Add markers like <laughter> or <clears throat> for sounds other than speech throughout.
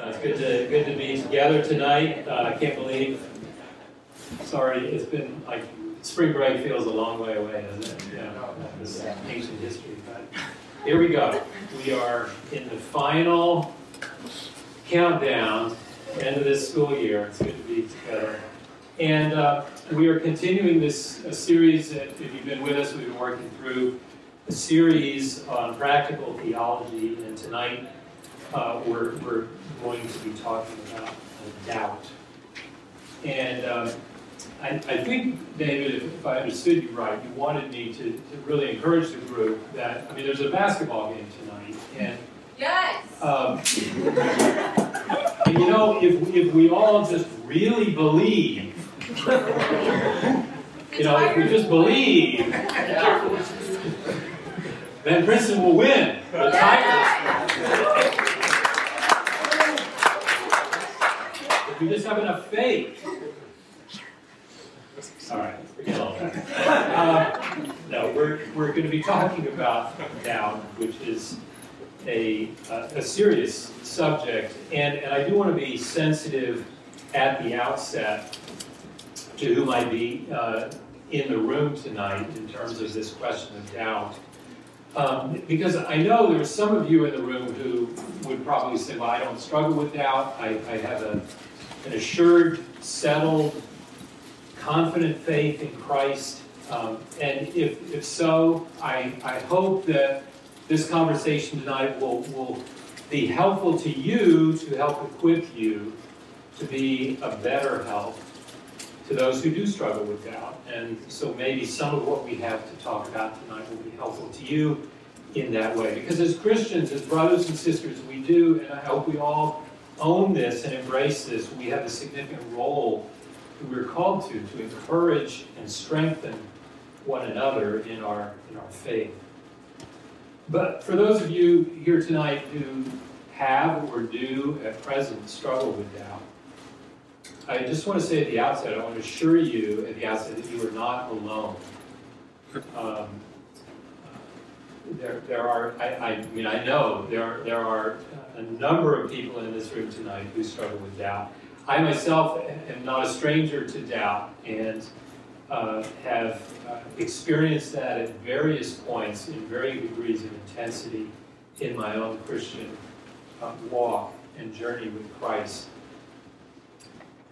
Uh, it's good to good to be together tonight. Uh, I can't believe. Sorry, it's been like spring break feels a long way away, doesn't it? Yeah, this ancient history. But here we go. We are in the final countdown end of this school year. It's good to be together. And uh, we are continuing this series that, if you've been with us, we've been working through a series on practical theology. And tonight uh, we're, we're going to be talking about doubt. And um, I, I, think, David, if, I understood you right, you wanted me to, to, really encourage the group that, I mean, there's a basketball game tonight. And Yes. Um, and you know, if, if we all just really believe, you know, if we just believe, then Princeton will win. The Tigers. We just have enough faith. All right, forget all that. Uh, no, we're, we're going to be talking about doubt, which is a, a serious subject, and, and I do want to be sensitive at the outset to who might be uh, in the room tonight in terms of this question of doubt. Um, because I know there's some of you in the room who would probably say, well, I don't struggle with doubt. I, I have a, an assured, settled, confident faith in Christ. Um, and if, if so, I, I hope that this conversation tonight will, will be helpful to you to help equip you to be a better help to those who do struggle with doubt. And so maybe some of what we have to talk about tonight will be helpful to you in that way. Because as Christians, as brothers and sisters, we do, and I hope we all own this and embrace this, we have a significant role that we're called to, to encourage and strengthen one another in our, in our faith. But for those of you here tonight who have or do at present struggle with doubt, I just want to say at the outset, I want to assure you at the outset that you are not alone. Um, there, there are, I, I, mean, I know there there are a number of people in this room tonight who struggle with doubt. I myself am not a stranger to doubt, and uh, have uh, experienced that at various points in varying degrees of intensity in my own Christian uh, walk and journey with Christ.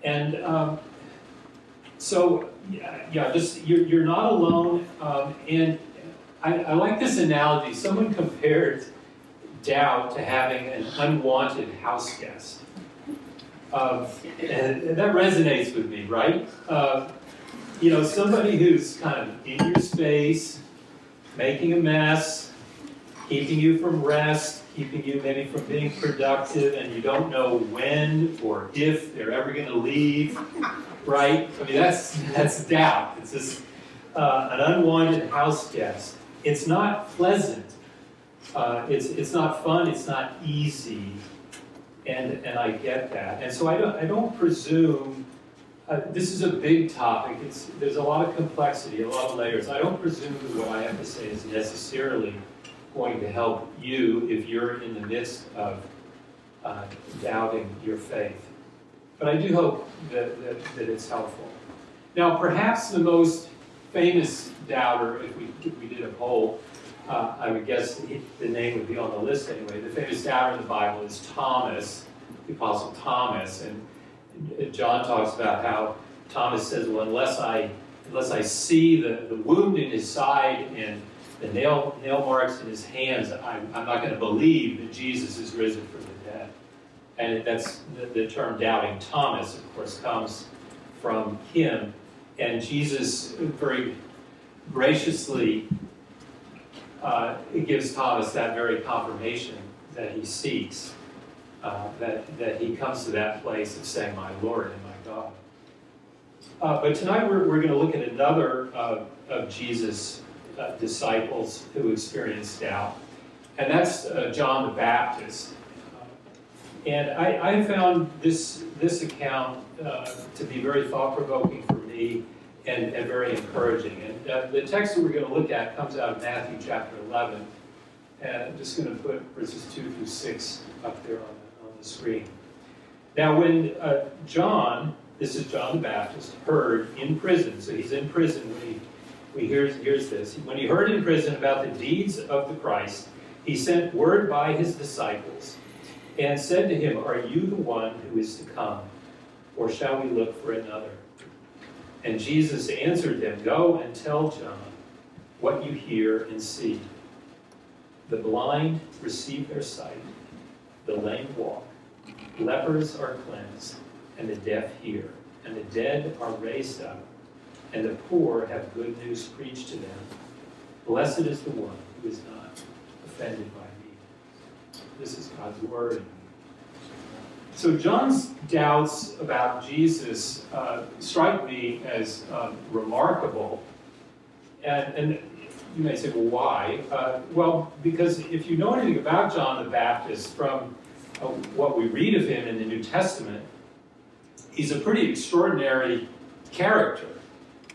And um, so, yeah, yeah, you're, you're not alone. Um, and I, I like this analogy. Someone compared doubt to having an unwanted house guest. Um, and, and, that resonates with me, right? Uh, you know, somebody who's kind of in your space, making a mess, keeping you from rest, keeping you maybe from being productive, and you don't know when or if they're ever going to leave, right? I mean, that's that's doubt. It's just uh, an unwanted house guest. It's not pleasant. Uh, it's it's not fun. It's not easy, and and I get that. And so I don't I don't presume uh, this is a big topic. It's, there's a lot of complexity, a lot of layers. I don't presume that what I have to say is necessarily going to help you if you're in the midst of uh, doubting your faith. But I do hope that, that, that, it's helpful. Now, perhaps the most famous doubter, if we, if we did a poll, uh, I would guess the name would be on the list anyway. The famous doubter in the Bible is Thomas, the Apostle Thomas. And John talks about how Thomas says, well, unless I, unless I see the, the wound in his side and the nail, nail marks in his hands, I'm, I'm not going to believe that Jesus is risen from the dead. And that's the, the term doubting Thomas, of course, comes from him. And Jesus very graciously uh, it gives Thomas that very confirmation that he seeks uh, that, that he comes to that place of saying, My Lord and my God. Uh, but tonight we're, we're going to look at another uh, of Jesus' uh, disciples who experienced doubt, and that's uh, John the Baptist. and I, I, found this, this account to be very thought provoking for me and, and, very encouraging. And the text that we're going to look at comes out of Matthew chapter 11. And I'm just going to put verses 2 through 6 up there on the screen. Now, when uh, John, this is John the Baptist, heard in prison, so he's in prison when he, we hears, hears this. When he heard in prison about the deeds of the Christ, he sent word by his disciples and said to him, Are you the one who is to come, or shall we look for another? And Jesus answered them, Go and tell John what you hear and see. The blind receive their sight, the lame walk, lepers are cleansed, and the deaf hear, and the dead are raised up, and the poor have good news preached to them. Blessed is the one who is not offended by me. This is God's word. So John's doubts about Jesus uh, strike me as um, remarkable. And, and, you may say, well, why? Uh, well, because if you know anything about John the Baptist from uh, what we read of him in the New Testament, he's a pretty extraordinary character.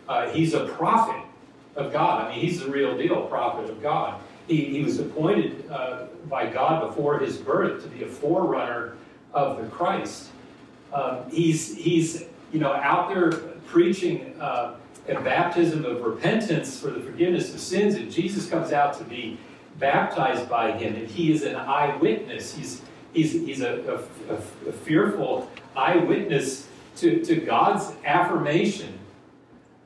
Uh, he's a prophet of God. I mean, he's the real deal prophet of God. He, he was appointed uh, by God before his birth to be a forerunner of the Christ. Um, he's, he's you know, out there preaching uh, a baptism of repentance for the forgiveness of sins, and Jesus comes out to be baptized by him, and he is an eyewitness. He's, he's, he's a, a, a fearful eyewitness to, to God's affirmation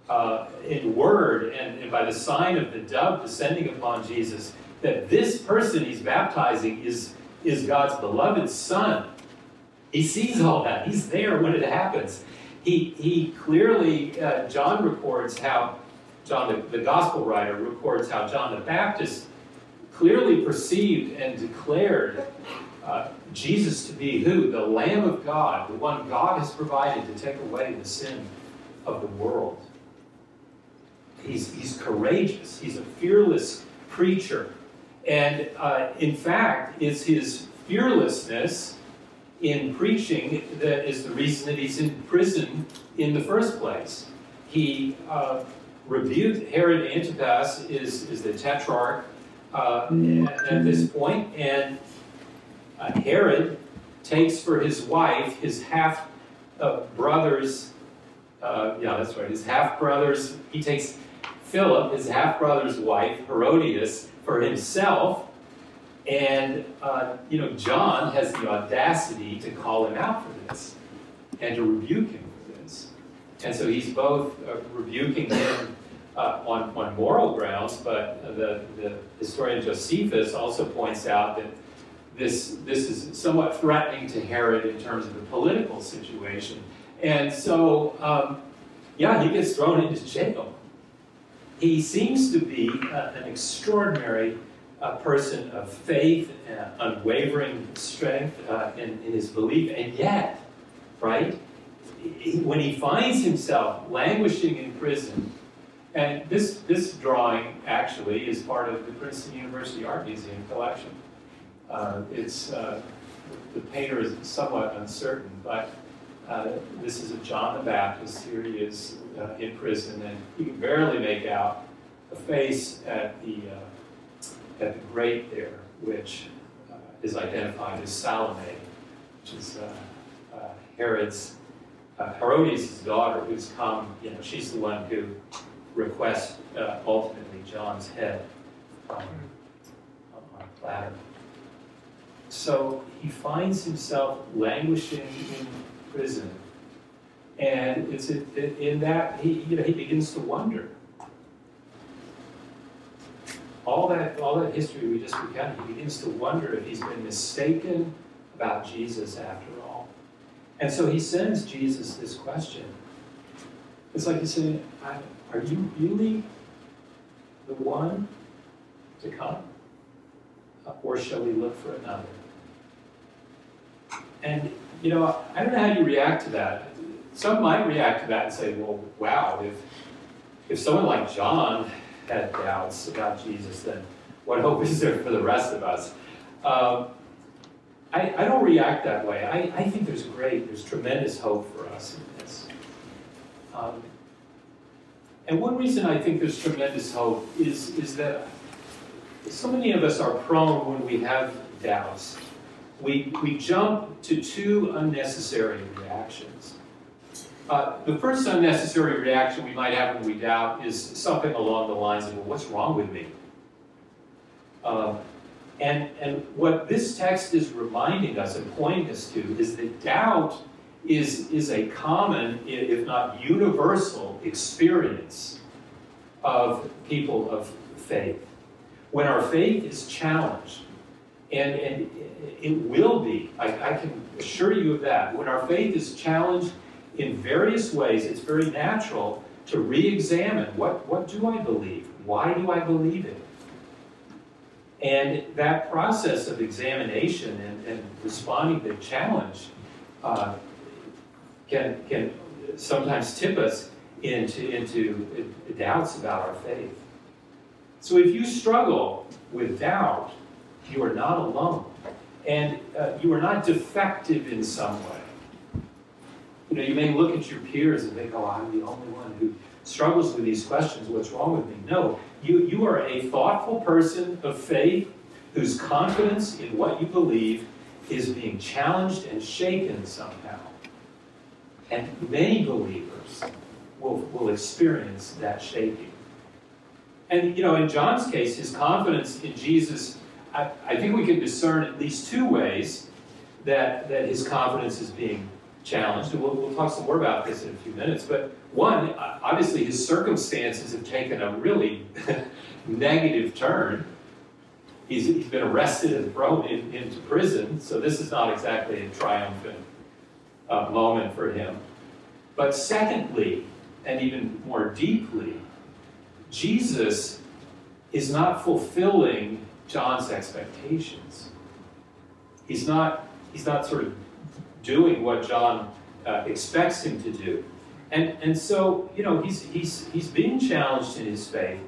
uh, in word and, and by the sign of the dove descending upon Jesus that this person he's baptizing is, is God's beloved Son. He sees all that. He's there when it happens. He, he clearly, uh, John records how, John, the, the gospel writer, records how John the Baptist clearly perceived and declared uh, Jesus to be who? The Lamb of God, the one God has provided to take away the sin of the world. He's, he's courageous. He's a fearless preacher. And uh, in fact, it's his fearlessness in preaching that is the reason that he's in prison in the first place. He uh, rebuked Herod Antipas, is, is the tetrarch uh, at, this point, and uh, Herod takes for his wife his half brother's, uh, yeah, that's right, his half brother's, he takes Philip, his half brother's wife, Herodias, for himself and, uh, you know, John has the audacity to call him out for this and to rebuke him for this. And so he's both uh, rebuking him uh, on, on moral grounds, but the, the historian Josephus also points out that this, this is somewhat threatening to Herod in terms of the political situation. And so, um, yeah, he gets thrown into jail. He seems to be uh, an extraordinary a person of faith, uh, unwavering strength uh, in, in, his belief, and yet, right, he, when he finds himself languishing in prison, and this, this drawing actually is part of the Princeton University Art Museum collection. Uh, it's, uh, the painter is somewhat uncertain, but uh, this is a John the Baptist. Here he is uh, in prison, and you can barely make out a face at the at the grate there, which uh, is identified as Salome, which is uh, uh, Herod's, uh, Herodias' daughter, who's come, you know, she's the one who requests uh, ultimately John's head um, on a platter. So he finds himself languishing in prison. And it's in that he, you know, he begins to wonder all that, all that history we just recounted, he begins to wonder if he's been mistaken about Jesus after all. And so he sends Jesus this question. It's like he's saying, Are you really the one to come? Or shall we look for another? And, you know, I don't know how you react to that. Some might react to that and say, well, wow, if, if someone like John had doubts about Jesus, then what hope is there for the rest of us? Um, I, I, don't react that way. I, I, think there's great, there's tremendous hope for us in this. Um, and one reason I think there's tremendous hope is, is that so many of us are prone when we have doubts we, we jump to two unnecessary reactions. Uh, the first unnecessary reaction we might have when we doubt is something along the lines of, well, what's wrong with me? Um, and, and what this text is reminding us and pointing us to is that doubt is, is a common, if not universal, experience of people of faith. When our faith is challenged, and, and it will be, I, I can assure you of that, when our faith is challenged in various ways, it's very natural to re examine what, what do I believe? Why do I believe it? And that process of examination and, and responding to challenge uh, can, can sometimes tip us into, into doubts about our faith. So if you struggle with doubt, you are not alone. And uh, you are not defective in some way. You know, you may look at your peers and think, oh, I'm the only one who struggles with these questions. What's wrong with me? No, you, you are a thoughtful person of faith whose confidence in what you believe is being challenged and shaken somehow. And many believers will, will experience that shaking. And, you know, in John's case, his confidence in Jesus, I, I think we can discern at least two ways that, that his confidence is being challenged. And we'll, we'll talk some more about this in a few minutes. But one, obviously, his circumstances have taken a really <laughs> negative turn. He's, he's been arrested and thrown in, into prison, so this is not exactly a triumphant uh, moment for him. But secondly, and even more deeply, Jesus is not fulfilling John's expectations. He's not, he's not sort of doing what John uh, expects him to do. And, and so, you know, he's, he's, he's being challenged in his faith.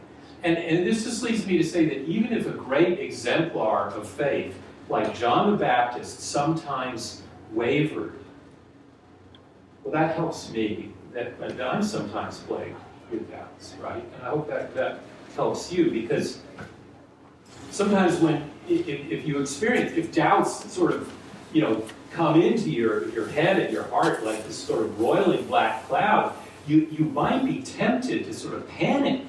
And, and this just leads me to say that even if a great exemplar of faith, like John the Baptist, sometimes wavered, well, that helps me, that, I'm sometimes plagued with doubts, right? And I hope that that helps you because sometimes when, if, if you experience, if doubts sort of, you know, come into your, your head and your heart like this sort of roiling black cloud, you, you might be tempted to sort of panic.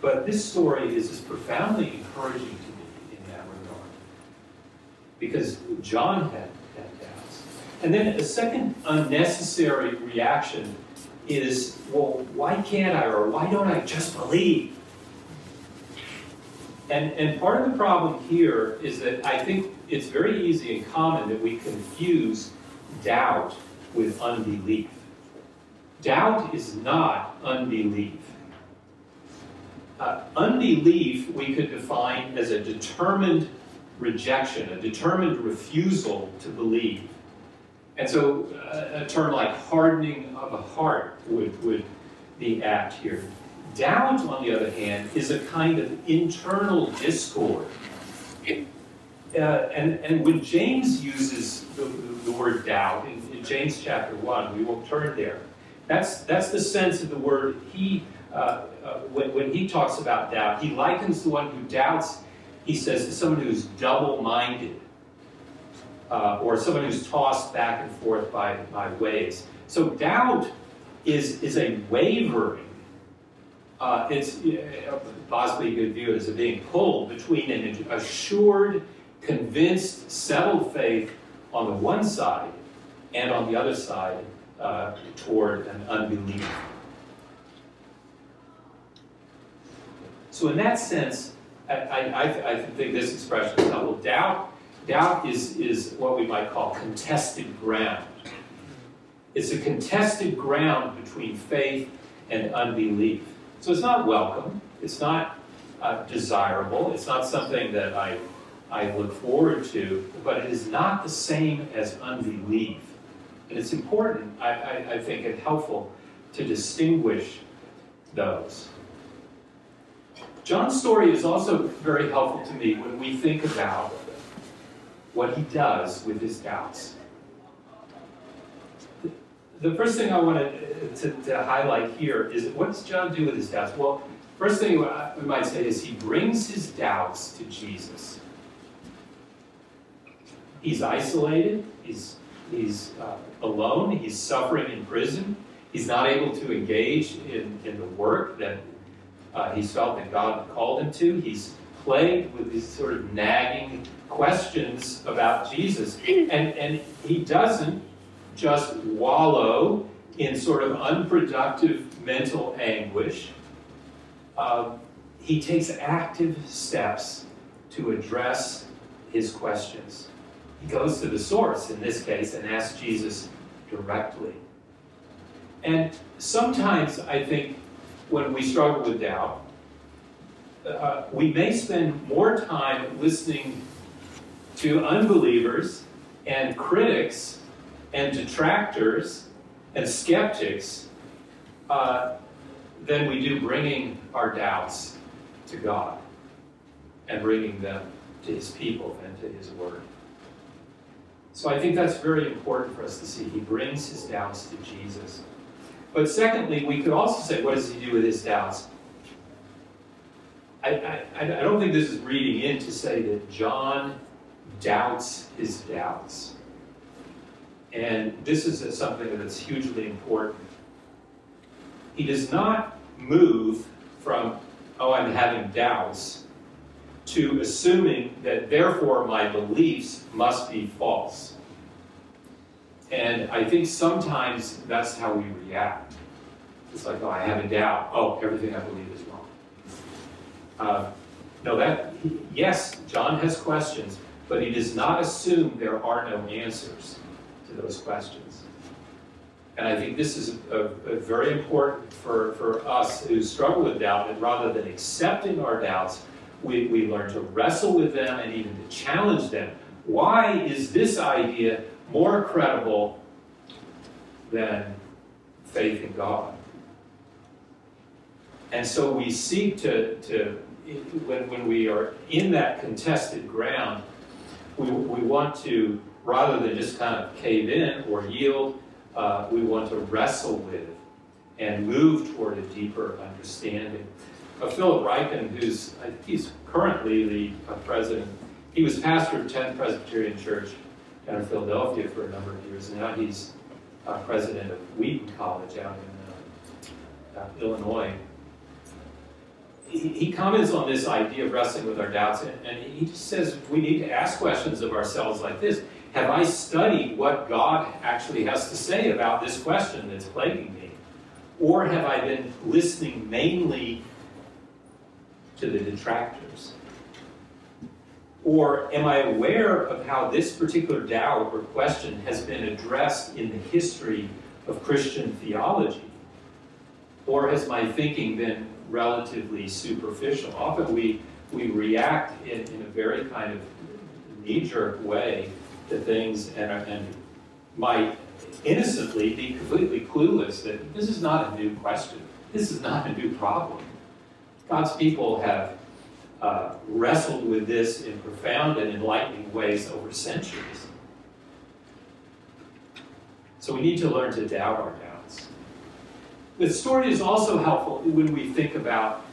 But this story is just profoundly encouraging to me in that regard. Because John had, had doubts. And then a second unnecessary reaction is, well, why can't I or why don't I just believe? And, and part of the problem here is that I think it's very easy and common that we confuse doubt with unbelief. Doubt is not unbelief. Uh, unbelief we could define as a determined rejection, a determined refusal to believe. And so uh, a term like hardening of a heart would, would be apt here. Doubt, on the other hand, is a kind of internal discord. Uh, and, and when James uses the, the, word doubt in, in, James chapter 1, we won't turn there. That's, that's the sense of the word he, uh, uh, when, when he talks about doubt, he likens the one who doubts, he says, to someone who's double minded uh, or someone who's tossed back and forth by, by waves. So doubt is, is a wavering. Uh, it's uh, possibly you could view it as a being pulled between an assured, convinced, settled faith on the one side and on the other side uh, toward an unbelief. So in that sense, I, I, I think this expression is helpful. Doubt Doubt is, is what we might call contested ground. It's a contested ground between faith and unbelief. So it's not welcome. It's not uh, desirable. It's not something that I, I look forward to, but it is not the same as unbelief. And it's important, I, I, I think, and helpful to distinguish those. John's story is also very helpful to me when we think about what he does with his doubts. The first thing I want to, to, highlight here is what does John do with his doubts? Well, first thing we might say is he brings his doubts to Jesus. He's isolated, he's, he's uh, alone, he's suffering in prison, he's not able to engage in, in the work that uh, he's felt that God called him to. He's plagued with these sort of nagging questions about Jesus. <clears throat> And, and he doesn't just wallow in sort of unproductive mental anguish. Uh, he takes active steps to address his questions. He goes to the source in this case and asks Jesus directly. And sometimes I think when we struggle with doubt, uh, we may spend more time listening to unbelievers and critics and detractors and skeptics uh, than we do bringing our doubts to God and bringing them to His people and to His Word. So I think that's very important for us to see. He brings his doubts to Jesus. But secondly, we could also say, what does he do with his doubts? I, I, I don't think this is reading in to say that John doubts his doubts. And this is something that's hugely important. He does not move from, oh, I'm having doubts, to assuming that therefore my beliefs must be false. And I think sometimes that's how we react. It's like, oh, I have a doubt. Oh, everything I believe is wrong. Uh, no, that, yes, John has questions, but he does not assume there are no answers to those questions. And I think this is a, a very important for, for us who struggle with doubt, and rather than accepting our doubts, we, we learn to wrestle with them and even to challenge them. Why is this idea more credible than faith in God? And so we seek to, to when, when we are in that contested ground, we, we want to, rather than just kind of cave in or yield, uh, we want to wrestle with and move toward a deeper understanding. Uh, Philip Ryken, who's he's currently the uh, president, he was pastor of 10th Presbyterian Church down in Philadelphia for a number of years, and now he's uh, president of Wheaton College out in uh, Illinois. He, comments on this idea of wrestling with our doubts, and, and he just says we need to ask questions of ourselves like this. Have I studied what God actually has to say about this question that's plaguing me? Or have I been listening mainly to the detractors? Or am I aware of how this particular doubt or question has been addressed in the history of Christian theology? Or has my thinking been relatively superficial. Often we, we react in, in a very kind of knee-jerk way to things and, and might innocently be completely clueless that this is not a new question. This is not a new problem. God's people have uh, wrestled with this in profound and enlightening ways over centuries. So we need to learn to doubt our doubts. The story is also helpful when we think about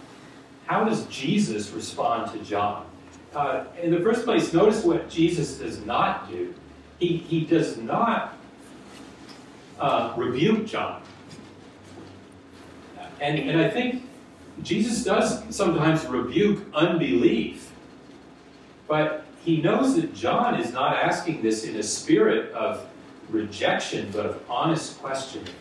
how does Jesus respond to John. Uh, in the first place, notice what Jesus does not do. He, he does not uh, rebuke John. And, and I think Jesus does sometimes rebuke unbelief, but he knows that John is not asking this in a spirit of rejection, but of honest questioning.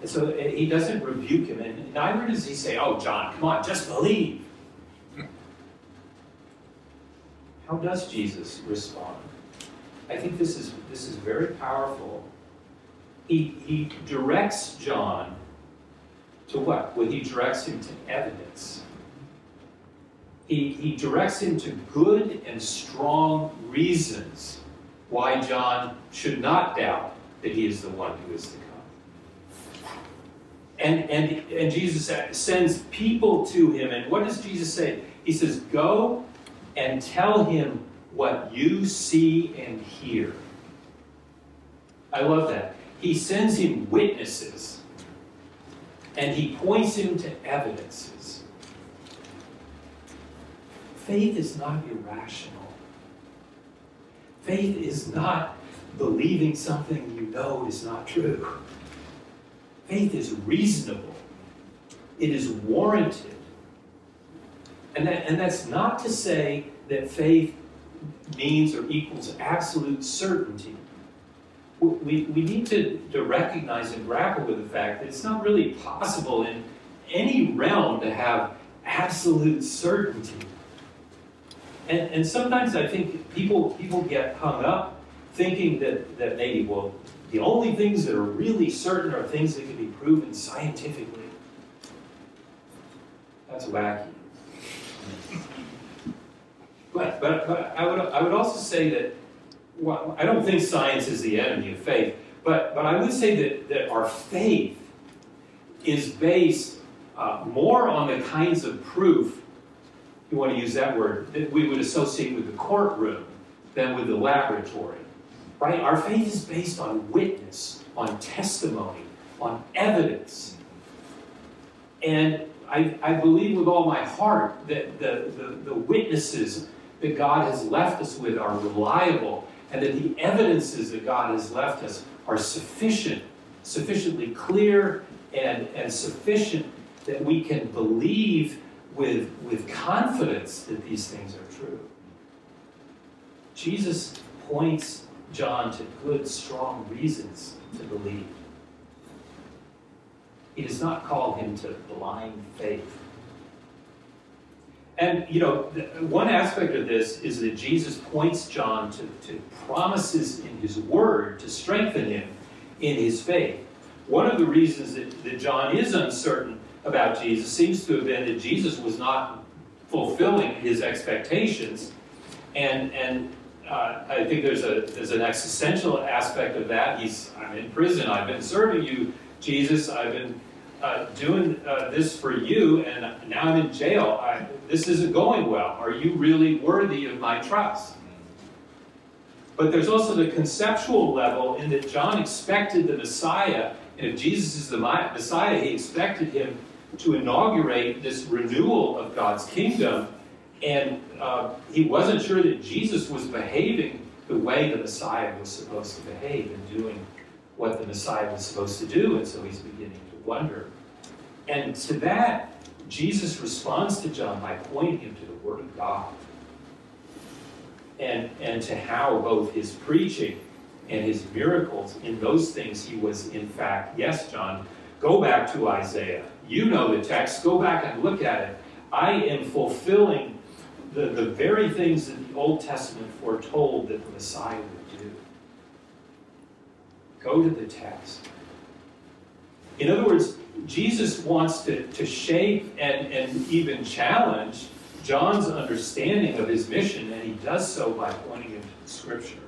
And so he doesn't rebuke him, and neither does he say, Oh, John, come on, just believe. How does Jesus respond? I think this is, this is very powerful. He, he directs John to what? Well, he directs him to evidence. He, he directs him to good and strong reasons why John should not doubt that he is the one who is the and, and, and Jesus sends people to him. And what does Jesus say? He says, Go and tell him what you see and hear. I love that. He sends him witnesses and he points him to evidences. Faith is not irrational. Faith is not believing something you know is not true. Faith is reasonable. It is warranted. And, that, and that's not to say that faith means or equals absolute certainty. We, we need to, to recognize and grapple with the fact that it's not really possible in any realm to have absolute certainty. And, and sometimes I think people, people get hung up thinking that, that maybe, well, the only things that are really certain are things that can be proven scientifically. That's wacky. But, but, but I, would, I would also say that well, I don't think science is the enemy of faith, but, but I would say that, that our faith is based uh, more on the kinds of proof, you want to use that word, that we would associate with the courtroom than with the laboratory. Right? Our faith is based on witness, on testimony, on evidence. And I, I believe with all my heart that the, the, the witnesses that God has left us with are reliable and that the evidences that God has left us are sufficient, sufficiently clear and, and sufficient that we can believe with, with confidence that these things are true. Jesus points John to good, strong reasons to believe. He does not call him to blind faith. And, you know, one aspect of this is that Jesus points John to, to promises in his word to strengthen him in his faith. One of the reasons that, that John is uncertain about Jesus seems to have been that Jesus was not fulfilling his expectations. And, and uh, I think there's, a, there's an existential aspect of that. He's, I'm in prison. I've been serving you, Jesus. I've been uh, doing uh, this for you, and now I'm in jail. I, this isn't going well. Are you really worthy of my trust? But there's also the conceptual level in that John expected the Messiah, and if Jesus is the Messiah, he expected him to inaugurate this renewal of God's kingdom. And uh, he wasn't sure that Jesus was behaving the way the Messiah was supposed to behave and doing what the Messiah was supposed to do. And so he's beginning wonder. And to that, Jesus responds to John by pointing him to the Word of God and, and to how both his preaching and his miracles, in those things, he was in fact, yes, John, go back to Isaiah. You know the text, go back and look at it. I am fulfilling the, the very things that the Old Testament foretold that the Messiah would do. Go to the text. In other words, Jesus wants to, to shape and, and even challenge John's understanding of his mission, and he does so by pointing him to the Scripture.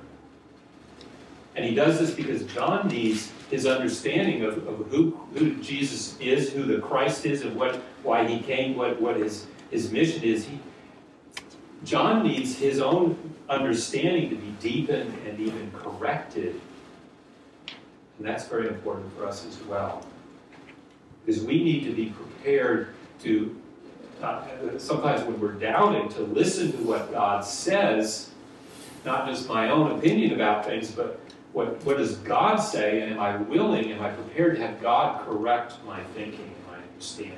And he does this because John needs his understanding of, of who, who Jesus is, who the Christ is, and what why he came, what, what his, his mission is. He, John needs his own understanding to be deepened and even corrected. And that's very important for us as well. Because we need to be prepared to uh, sometimes when we're doubting, to listen to what God says, not just my own opinion about things, but what, what does God say, and am I willing, am I prepared to have God correct my thinking and my understanding?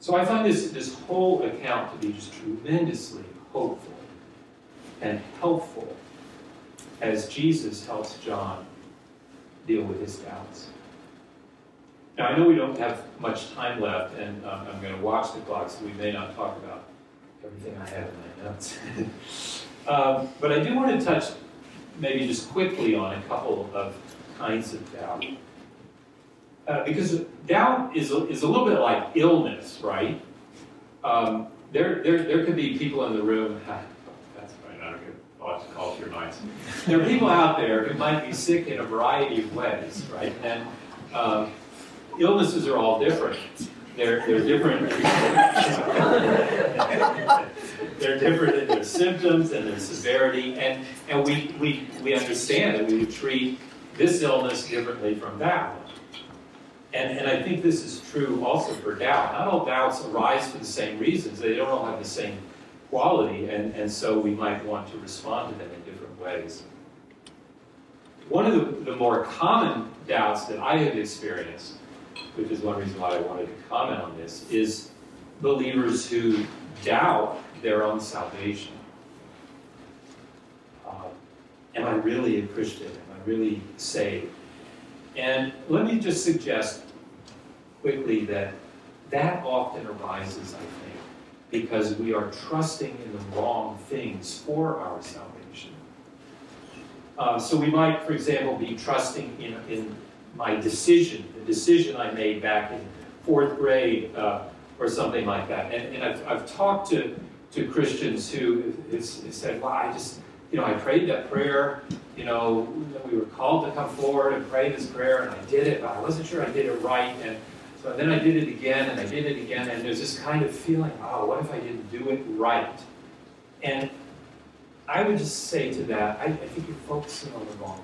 So I find this, this whole account to be just tremendously hopeful and helpful as Jesus helps John deal with his doubts. Now, I know we don't have much time left, and um, I'm going to watch the clock, so we may not talk about everything I have in my notes. <laughs> um, but I do want to touch maybe just quickly on a couple of kinds of doubt. Uh, because doubt is a, is a little bit like illness, right? Um, there, there, there could be people in the room, <laughs> that's probably not a good thought to call to your minds. There are people out there who might be sick in a variety of ways, right? And um, illnesses are all different. They're, they're different. they're different in their symptoms and their severity, and, and we, we, we understand that we would treat this illness differently from that one. And, and I think this is true also for doubt. Not all doubts arise for the same reasons. They don't all have the same quality, and, and so we might want to respond to them in different ways. One of the, the more common doubts that I have experienced, which is one reason why I wanted to comment on this, is believers who doubt their own salvation. Uh, am I really a Christian? Am I really saved? And let me just suggest quickly that that often arises, I think, because we are trusting in the wrong things for our salvation. Uh, so we might, for example, be trusting in, in my decision, the decision I made back in fourth grade uh, or something like that. And, and I've, I've talked to, to Christians who have, said, well, I just, you know, I prayed that prayer, you know, we were called to come forward and pray this prayer, and I did it, but I wasn't sure I did it right. And so then I did it again, and I did it again, and there's this kind of feeling, oh, what if I didn't do it right? And I would just say to that, I, I think you're focusing on the wrong.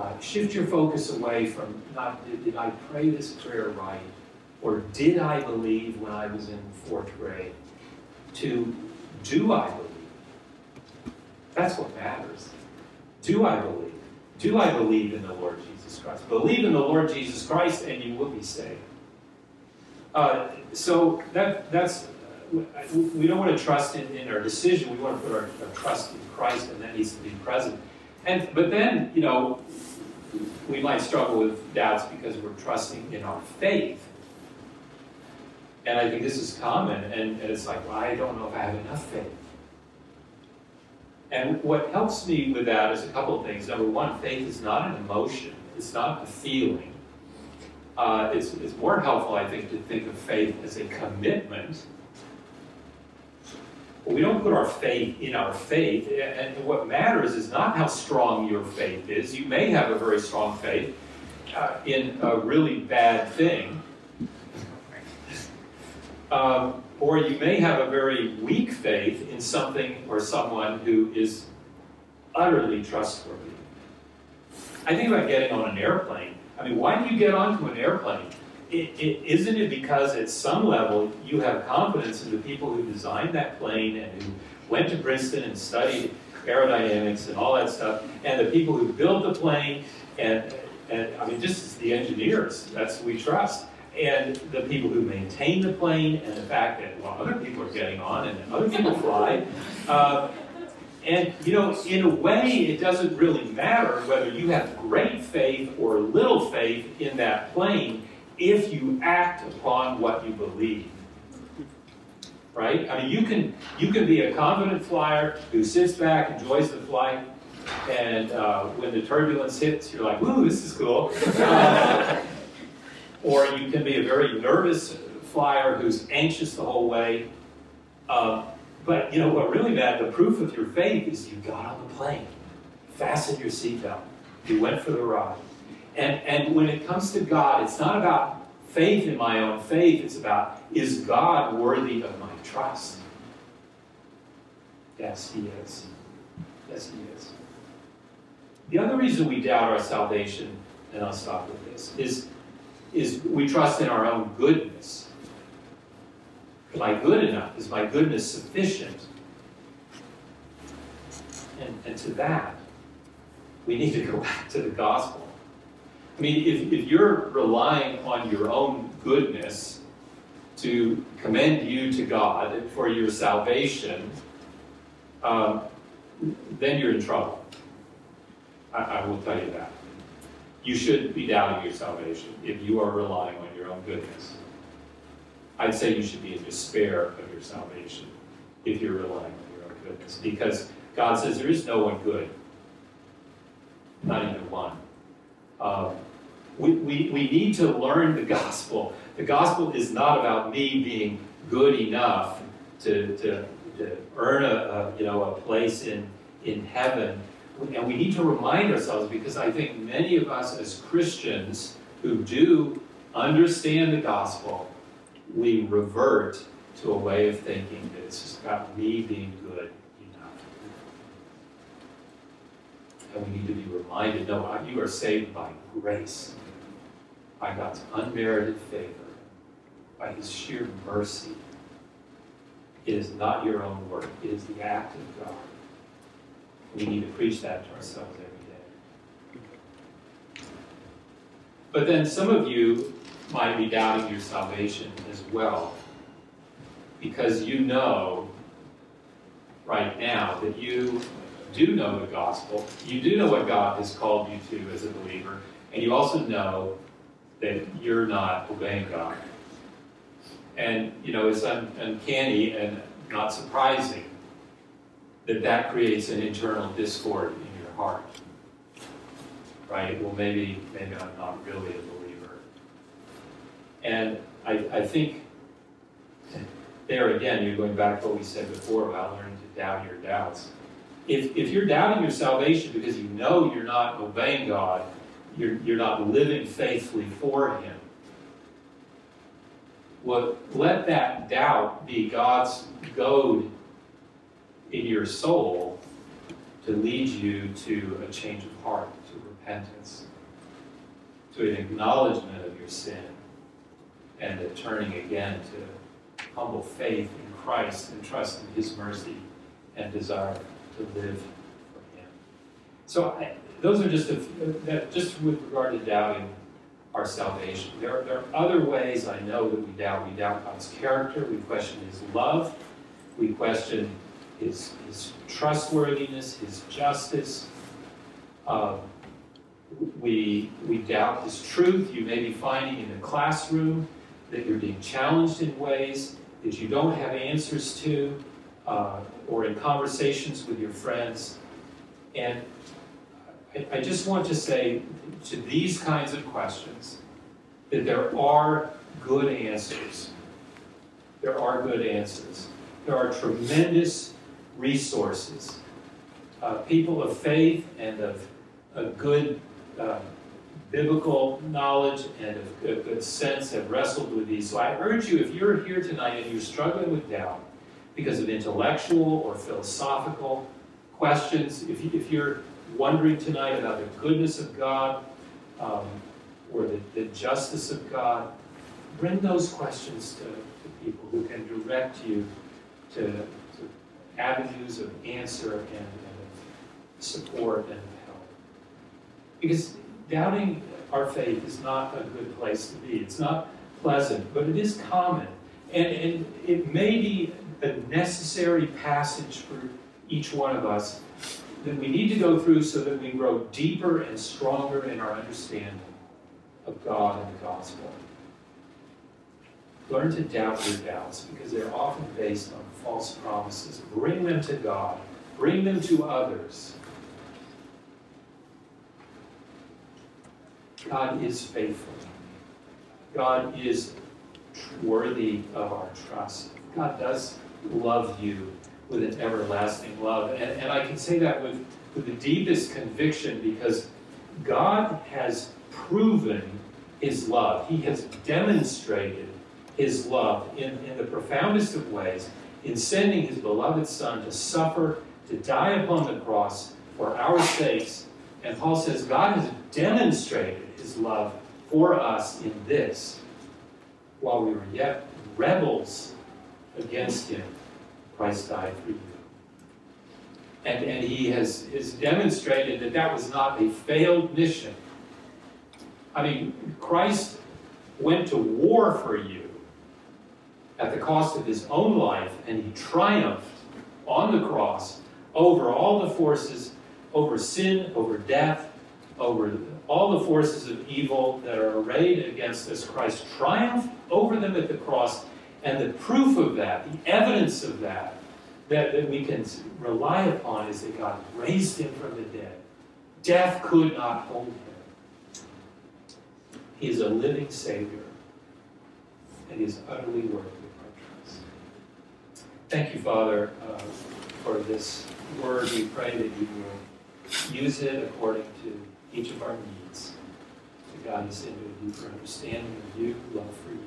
Uh, shift your focus away from not did, did I pray this prayer right, or did I believe when I was in fourth grade, to do I believe? That's what matters. Do I believe? Do I believe in the Lord Jesus Christ? Believe in the Lord Jesus Christ and you will be saved. Uh, so that, that's, we don't want to trust in, in our decision. We want to put our, our, trust in Christ and that needs to be present. And, but then, you know, we might struggle with doubts because we're trusting in our faith. And I think this is common, and, and it's like, well, I don't know if I have enough faith. And what helps me with that is a couple of things. Number one, faith is not an emotion, it's not a feeling. Uh, it's, it's more helpful, I think, to think of faith as a commitment. But we don't put our faith in our faith. And what matters is not how strong your faith is. You may have a very strong faith uh, in a really bad thing. Um, or you may have a very weak faith in something or someone who is utterly trustworthy. I think about getting on an airplane. I mean, why do you get onto an airplane? It, it, isn't it because at some level you have confidence in the people who designed that plane and who went to Princeton and studied aerodynamics and all that stuff, and the people who built the plane, and, and I mean, just the engineers, that's we trust and the people who maintain the plane, and the fact that well, other people are getting on and other people fly. <laughs> Uh, and you know, in a way, it doesn't really matter whether you have great faith or little faith in that plane if you act upon what you believe. Right? I mean, you can you can be a confident flyer who sits back, enjoys the flight, and uh, when the turbulence hits, you're like, "Ooh, this is cool." Uh, <laughs> or you can be a very nervous flyer who's anxious the whole way. Um, but you know what really matters, the proof of your faith is you got on the plane, fastened your seatbelt, you went for the ride. And, and when it comes to God, it's not about faith in my own faith, it's about is God worthy of my trust? Yes, He is. Yes, He is. The other reason we doubt our salvation, and I'll stop with this, is is we trust in our own goodness. Am I good enough? Is my goodness sufficient? And, and to that, we need to go <laughs> back to the gospel. I mean, if, if you're relying on your own goodness to commend you to God for your salvation, um, then you're in trouble. I, I will tell you that you should be doubting your salvation if you are relying on your own goodness. I'd say you should be in despair of your salvation if you're relying on your own goodness. Because God says there is no one good, not even one. Um, we, we, we need to learn the gospel. The gospel is not about me being good enough to, to, to earn a, a, you know, a place in, in heaven and we need to remind ourselves because I think many of us as Christians who do understand the gospel, we revert to a way of thinking that it's just about me being good enough. And we need to be reminded no, you are saved by grace, by God's unmerited favor, by His sheer mercy. It is not your own work, it is the act of God. We need to preach that to ourselves every day. But then some of you might be doubting your salvation as well, because you know right now that you do know the gospel, you do know what God has called you to as a believer, and you also know that you're not obeying God. And, you know, it's un- uncanny and not surprising that that creates an internal discord in your heart. Right? Well, maybe, maybe I'm not really a believer. And I, I think there again, you're going back to what we said before about learning to doubt your doubts. If, if you're doubting your salvation because you know you're not obeying God, you're, you're not living faithfully for Him, well, let that doubt be God's goad in your soul to lead you to a change of heart, to repentance, to an acknowledgement of your sin, and a turning again to humble faith in Christ and trust in His mercy and desire to live for Him. So I, those are just a, that just with regard to doubting our salvation. There, there are other ways I know that we doubt. We doubt God's character. We question His love. We question His, his trustworthiness, His justice. Um, we, we doubt His truth. You may be finding in the classroom that you're being challenged in ways that you don't have answers to, uh, or in conversations with your friends. And I, just want to say to these kinds of questions that there are good answers. There are good answers. There are tremendous resources. Uh, people of faith and of a good uh, biblical knowledge and of good, good sense have wrestled with these. So I urge you, if you're here tonight and you're struggling with doubt because of intellectual or philosophical questions, if, you, if you're wondering tonight about the goodness of God um, or the, the, justice of God, bring those questions to, to people who can direct you to, to avenues of answer and, and support and help. Because doubting our faith is not a good place to be. It's not pleasant, but it is common. And, and it may be a necessary passage for each one of us that we need to go through so that we grow deeper and stronger in our understanding of God and the gospel. Learn to doubt your doubts because they're often based on false promises. Bring them to God, bring them to others. God is faithful. God is worthy of our trust. God does love you with an everlasting love. And, and I can say that with, with the deepest conviction because God has proven his love. He has demonstrated his love in, in the profoundest of ways in sending his beloved Son to suffer, to die upon the cross for our sakes. And Paul says God has demonstrated his love for us in this while we were yet rebels against him Christ died for you. And, and he has, has demonstrated that that was not a failed mission. I mean, Christ went to war for you at the cost of his own life, and he triumphed on the cross over all the forces, over sin, over death, over all the forces of evil that are arrayed against us. Christ triumphed over them at the cross and the proof of that, the evidence of that, that, that we can rely upon is that God raised him from the dead. Death could not hold him. He is a living Savior, and he is utterly worthy of our trust. Thank you, Father, uh, for this word. We pray that you will use it according to each of our needs to guide us into a deeper understanding of you, love for you,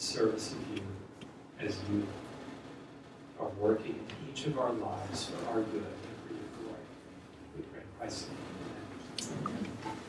service of you as you are working in each of our lives for our good and for your glory. We pray in Christ's name. Amen.